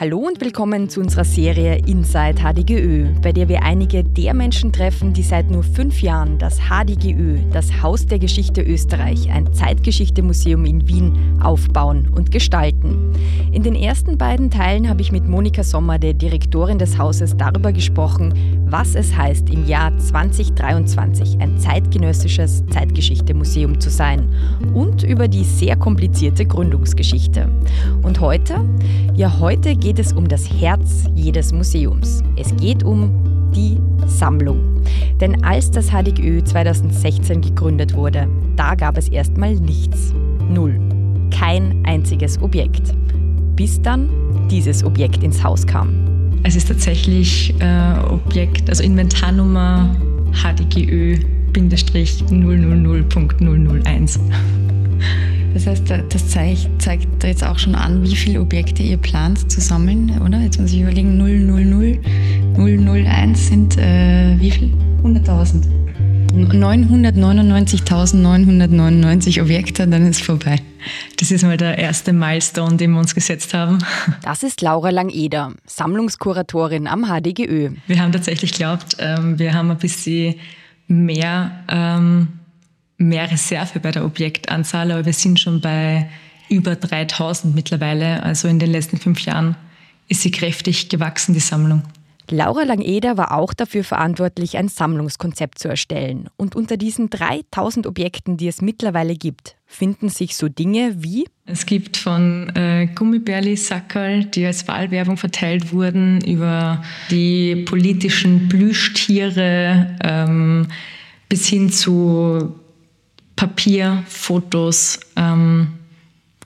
Hallo und willkommen zu unserer Serie Inside HDGÖ, bei der wir einige der Menschen treffen, die seit nur fünf Jahren das HDGÖ, das Haus der Geschichte Österreich, ein Zeitgeschichte-Museum in Wien, aufbauen und gestalten. In den ersten beiden Teilen habe ich mit Monika Sommer, der Direktorin des Hauses, darüber gesprochen, was es heißt, im Jahr 2023 ein zeitgenössisches Zeitgeschichte-Museum zu sein und über die sehr komplizierte Gründungsgeschichte. Und heute? Ja, heute geht es um das Herz jedes Museums. Es geht um die Sammlung. Denn als das HDGÖ 2016 gegründet wurde, da gab es erstmal nichts. Null. Kein einziges Objekt. Bis dann dieses Objekt ins Haus kam. Es ist tatsächlich äh, Objekt, also Inventarnummer HDGÖ-000.001. Das heißt, das zeigt, zeigt jetzt auch schon an, wie viele Objekte ihr plant zu sammeln, oder? Jetzt muss ich überlegen, 000, 001 sind äh, wie viel? 100.000. 999.999 Objekte, dann ist vorbei. Das ist mal der erste Milestone, den wir uns gesetzt haben. Das ist Laura Langeder, Sammlungskuratorin am HDGÖ. Wir haben tatsächlich geglaubt, ähm, wir haben ein bisschen mehr ähm, mehr Reserve bei der Objektanzahl, aber wir sind schon bei über 3000 mittlerweile. Also in den letzten fünf Jahren ist sie kräftig gewachsen, die Sammlung. Laura Langeder war auch dafür verantwortlich, ein Sammlungskonzept zu erstellen. Und unter diesen 3000 Objekten, die es mittlerweile gibt, finden sich so Dinge wie? Es gibt von äh, Gummibärli-Sackerl, die als Wahlwerbung verteilt wurden, über die politischen Plüschtiere ähm, bis hin zu Papier, Fotos, ähm,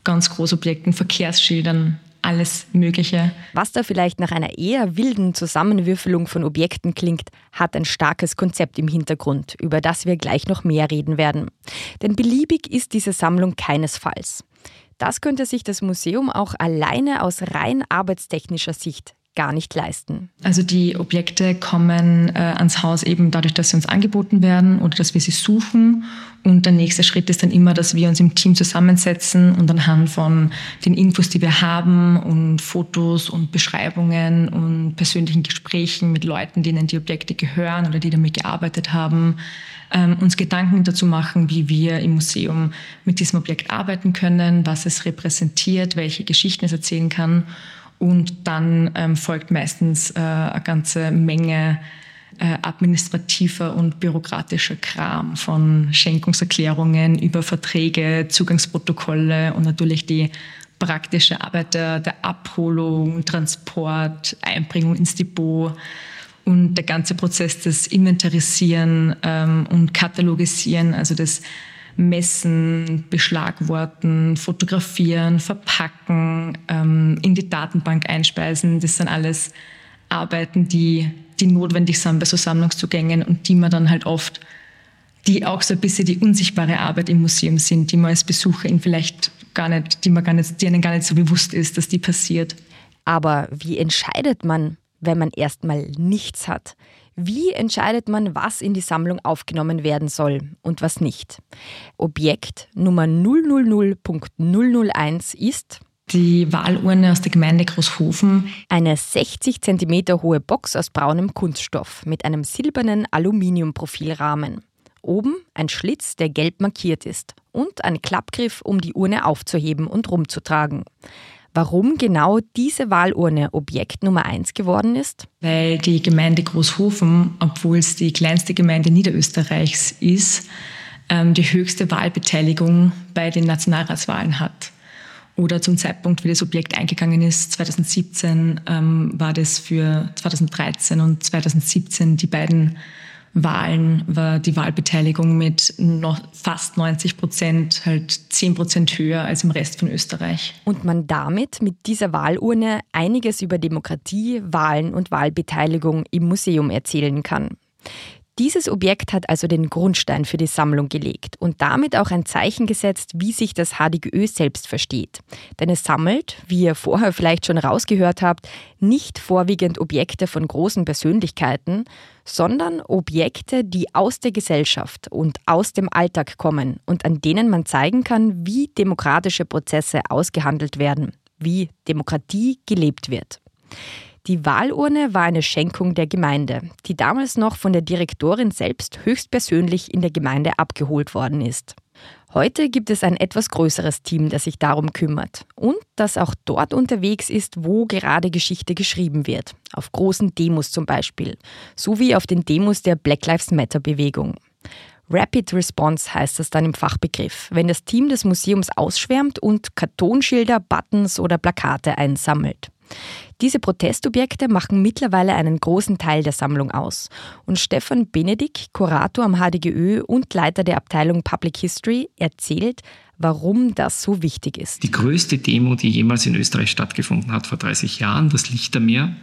ganz Großobjekten, Verkehrsschildern, alles Mögliche. Was da vielleicht nach einer eher wilden Zusammenwürfelung von Objekten klingt, hat ein starkes Konzept im Hintergrund, über das wir gleich noch mehr reden werden. Denn beliebig ist diese Sammlung keinesfalls. Das könnte sich das Museum auch alleine aus rein arbeitstechnischer Sicht gar nicht leisten. Also die Objekte kommen äh, ans Haus eben dadurch, dass sie uns angeboten werden oder dass wir sie suchen. Und der nächste Schritt ist dann immer, dass wir uns im Team zusammensetzen und anhand von den Infos, die wir haben und Fotos und Beschreibungen und persönlichen Gesprächen mit Leuten, denen die Objekte gehören oder die damit gearbeitet haben, ähm, uns Gedanken dazu machen, wie wir im Museum mit diesem Objekt arbeiten können, was es repräsentiert, welche Geschichten es erzählen kann. Und dann ähm, folgt meistens äh, eine ganze Menge äh, administrativer und bürokratischer Kram von Schenkungserklärungen über Verträge, Zugangsprotokolle und natürlich die praktische Arbeit der, der Abholung, Transport, Einbringung ins Depot und der ganze Prozess des Inventarisieren ähm, und Katalogisieren, also des messen, beschlagworten, fotografieren, verpacken, ähm, die Datenbank einspeisen. Das sind alles Arbeiten, die, die notwendig sind bei so Sammlungszugängen und die man dann halt oft, die auch so ein bisschen die unsichtbare Arbeit im Museum sind, die man als Besucher vielleicht gar nicht, die man gar nicht, die einem gar nicht so bewusst ist, dass die passiert. Aber wie entscheidet man, wenn man erstmal nichts hat? Wie entscheidet man, was in die Sammlung aufgenommen werden soll und was nicht? Objekt Nummer 000.001 ist die Wahlurne aus der Gemeinde Großhofen. Eine 60 cm hohe Box aus braunem Kunststoff mit einem silbernen Aluminiumprofilrahmen. Oben ein Schlitz, der gelb markiert ist und ein Klappgriff, um die Urne aufzuheben und rumzutragen. Warum genau diese Wahlurne Objekt Nummer 1 geworden ist? Weil die Gemeinde Großhofen, obwohl es die kleinste Gemeinde Niederösterreichs ist, ähm, die höchste Wahlbeteiligung bei den Nationalratswahlen hat. Oder zum Zeitpunkt, wie das Objekt eingegangen ist, 2017, ähm, war das für 2013 und 2017 die beiden Wahlen war die Wahlbeteiligung mit noch fast 90 Prozent, halt 10 Prozent höher als im Rest von Österreich. Und man damit mit dieser Wahlurne einiges über Demokratie, Wahlen und Wahlbeteiligung im Museum erzählen kann. Dieses Objekt hat also den Grundstein für die Sammlung gelegt und damit auch ein Zeichen gesetzt, wie sich das HDGÖ selbst versteht. Denn es sammelt, wie ihr vorher vielleicht schon rausgehört habt, nicht vorwiegend Objekte von großen Persönlichkeiten, sondern Objekte, die aus der Gesellschaft und aus dem Alltag kommen und an denen man zeigen kann, wie demokratische Prozesse ausgehandelt werden, wie Demokratie gelebt wird. Die Wahlurne war eine Schenkung der Gemeinde, die damals noch von der Direktorin selbst höchstpersönlich in der Gemeinde abgeholt worden ist. Heute gibt es ein etwas größeres Team, das sich darum kümmert und das auch dort unterwegs ist, wo gerade Geschichte geschrieben wird. Auf großen Demos zum Beispiel, sowie auf den Demos der Black Lives Matter Bewegung. Rapid Response heißt das dann im Fachbegriff, wenn das Team des Museums ausschwärmt und Kartonschilder, Buttons oder Plakate einsammelt. Diese Protestobjekte machen mittlerweile einen großen Teil der Sammlung aus. Und Stefan Benedikt, Kurator am HDGÖ und Leiter der Abteilung Public History, erzählt, warum das so wichtig ist. Die größte Demo, die jemals in Österreich stattgefunden hat, vor 30 Jahren, das Lichtermeer,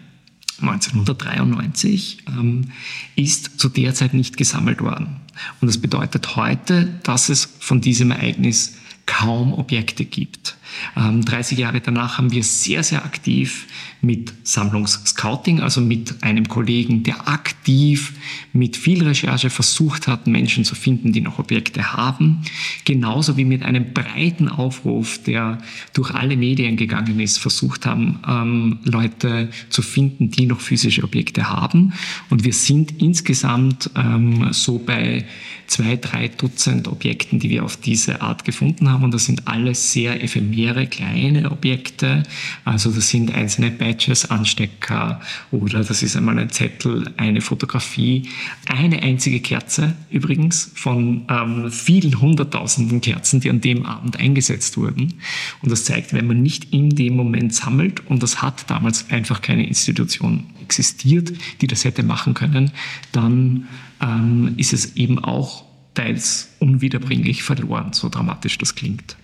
1993, ähm, ist zu der Zeit nicht gesammelt worden. Und das bedeutet heute, dass es von diesem Ereignis kaum Objekte gibt. 30 ähm, Jahre danach haben wir sehr, sehr aktiv mit Sammlungsscouting, also mit einem Kollegen, der aktiv mit viel Recherche versucht hat, Menschen zu finden, die noch Objekte haben. Genauso wie mit einem breiten Aufruf, der durch alle Medien gegangen ist, versucht haben, ähm, Leute zu finden, die noch physische Objekte haben. Und wir sind insgesamt ähm, so bei zwei, drei Dutzend Objekten, die wir auf diese Art gefunden haben. Und das sind alles sehr ephemere, kleine Objekte. Also das sind einzelne Badges, Anstecker oder das ist einmal ein Zettel, eine Fotografie. Eine einzige Kerze übrigens von ähm, vielen hunderttausenden Kerzen, die an dem Abend eingesetzt wurden. Und das zeigt, wenn man nicht in dem Moment sammelt, und das hat damals einfach keine Institution existiert, die das hätte machen können, dann ähm, ist es eben auch teils unwiederbringlich verloren, so dramatisch das klingt.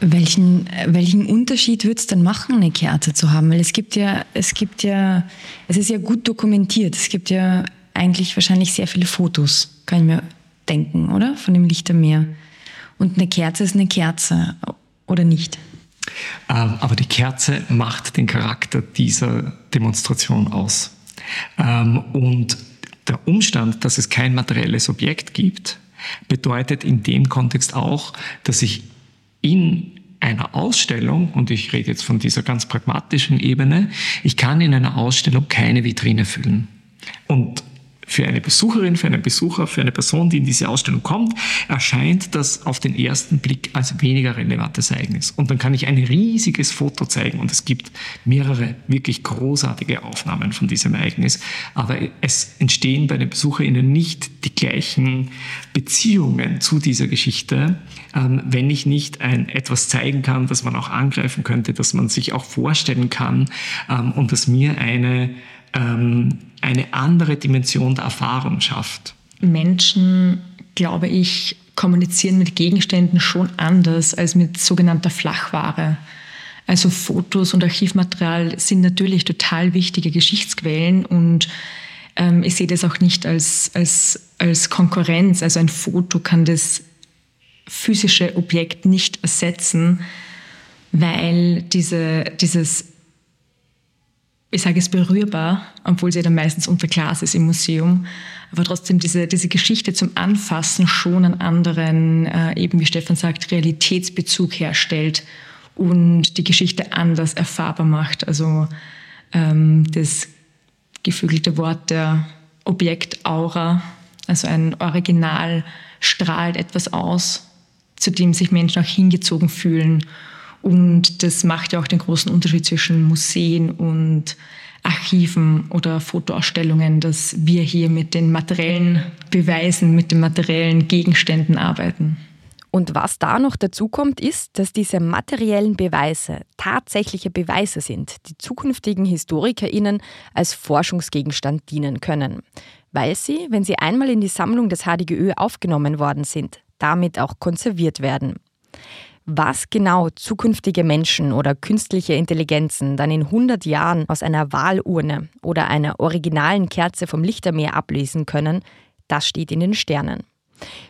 Welchen, welchen Unterschied würde es denn machen, eine Kerze zu haben? Weil es gibt ja, es gibt ja, es ist ja gut dokumentiert. Es gibt ja eigentlich wahrscheinlich sehr viele Fotos, kann ich mir denken, oder? Von dem Lichtermeer. Und eine Kerze ist eine Kerze, oder nicht? Ähm, aber die Kerze macht den Charakter dieser Demonstration aus. Ähm, und der Umstand, dass es kein materielles Objekt gibt, bedeutet in dem Kontext auch, dass ich in einer Ausstellung, und ich rede jetzt von dieser ganz pragmatischen Ebene, ich kann in einer Ausstellung keine Vitrine füllen. Und für eine Besucherin, für einen Besucher, für eine Person, die in diese Ausstellung kommt, erscheint das auf den ersten Blick als weniger relevantes Ereignis. Und dann kann ich ein riesiges Foto zeigen und es gibt mehrere wirklich großartige Aufnahmen von diesem Ereignis. Aber es entstehen bei den BesucherInnen nicht die gleichen Beziehungen zu dieser Geschichte, ähm, wenn ich nicht ein, etwas zeigen kann, das man auch angreifen könnte, das man sich auch vorstellen kann ähm, und das mir eine ähm, eine andere Dimension der Erfahrung schafft. Menschen, glaube ich, kommunizieren mit Gegenständen schon anders als mit sogenannter Flachware. Also Fotos und Archivmaterial sind natürlich total wichtige Geschichtsquellen und ähm, ich sehe das auch nicht als, als, als Konkurrenz. Also ein Foto kann das physische Objekt nicht ersetzen, weil diese, dieses ich sage es berührbar, obwohl sie dann meistens unter Glas ist im Museum, aber trotzdem diese, diese Geschichte zum Anfassen schon einen anderen, äh, eben wie Stefan sagt, Realitätsbezug herstellt und die Geschichte anders erfahrbar macht. Also ähm, das geflügelte Wort der Objektaura, also ein Original strahlt etwas aus, zu dem sich Menschen auch hingezogen fühlen und das macht ja auch den großen Unterschied zwischen Museen und Archiven oder Fotoausstellungen, dass wir hier mit den materiellen Beweisen, mit den materiellen Gegenständen arbeiten. Und was da noch dazu kommt, ist, dass diese materiellen Beweise tatsächliche Beweise sind, die zukünftigen HistorikerInnen als Forschungsgegenstand dienen können, weil sie, wenn sie einmal in die Sammlung des HDGÖ aufgenommen worden sind, damit auch konserviert werden. Was genau zukünftige Menschen oder künstliche Intelligenzen dann in 100 Jahren aus einer Wahlurne oder einer originalen Kerze vom Lichtermeer ablesen können, das steht in den Sternen.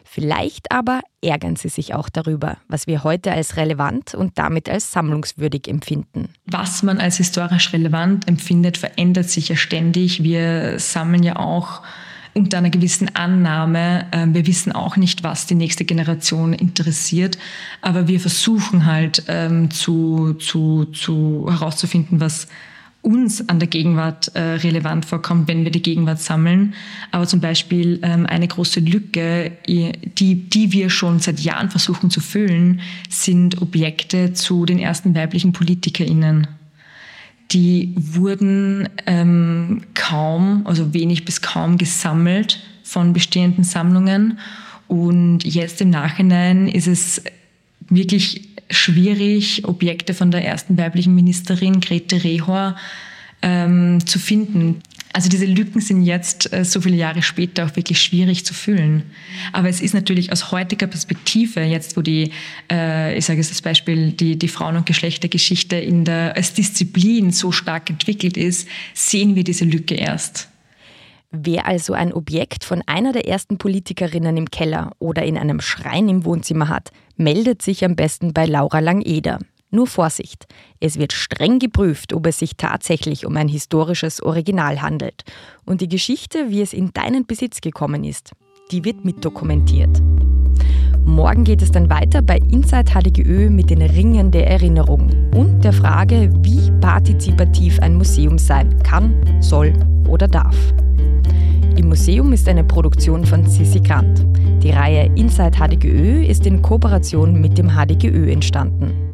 Vielleicht aber ärgern sie sich auch darüber, was wir heute als relevant und damit als sammlungswürdig empfinden. Was man als historisch relevant empfindet, verändert sich ja ständig. Wir sammeln ja auch unter einer gewissen Annahme. Ähm, wir wissen auch nicht, was die nächste Generation interessiert, aber wir versuchen halt ähm, zu, zu, zu herauszufinden, was uns an der Gegenwart äh, relevant vorkommt, wenn wir die Gegenwart sammeln. Aber zum Beispiel ähm, eine große Lücke, die, die wir schon seit Jahren versuchen zu füllen, sind Objekte zu den ersten weiblichen PolitikerInnen. Die wurden ähm, kaum, also wenig bis kaum gesammelt von bestehenden Sammlungen. Und jetzt im Nachhinein ist es wirklich schwierig, Objekte von der ersten weiblichen Ministerin Grete Rehor ähm, zu finden. Also diese Lücken sind jetzt äh, so viele Jahre später auch wirklich schwierig zu füllen. Aber es ist natürlich aus heutiger Perspektive, jetzt wo die, äh, ich sage es als Beispiel, die, die Frauen- und Geschlechtergeschichte in der, als Disziplin so stark entwickelt ist, sehen wir diese Lücke erst. Wer also ein Objekt von einer der ersten Politikerinnen im Keller oder in einem Schrein im Wohnzimmer hat, meldet sich am besten bei Laura Langeder. Nur Vorsicht, es wird streng geprüft, ob es sich tatsächlich um ein historisches Original handelt. Und die Geschichte, wie es in deinen Besitz gekommen ist, die wird mitdokumentiert. Morgen geht es dann weiter bei Inside HDGÖ mit den Ringen der Erinnerung und der Frage, wie partizipativ ein Museum sein kann, soll oder darf. Im Museum ist eine Produktion von Sissi Grant. Die Reihe Inside HDGÖ ist in Kooperation mit dem HDGÖ entstanden.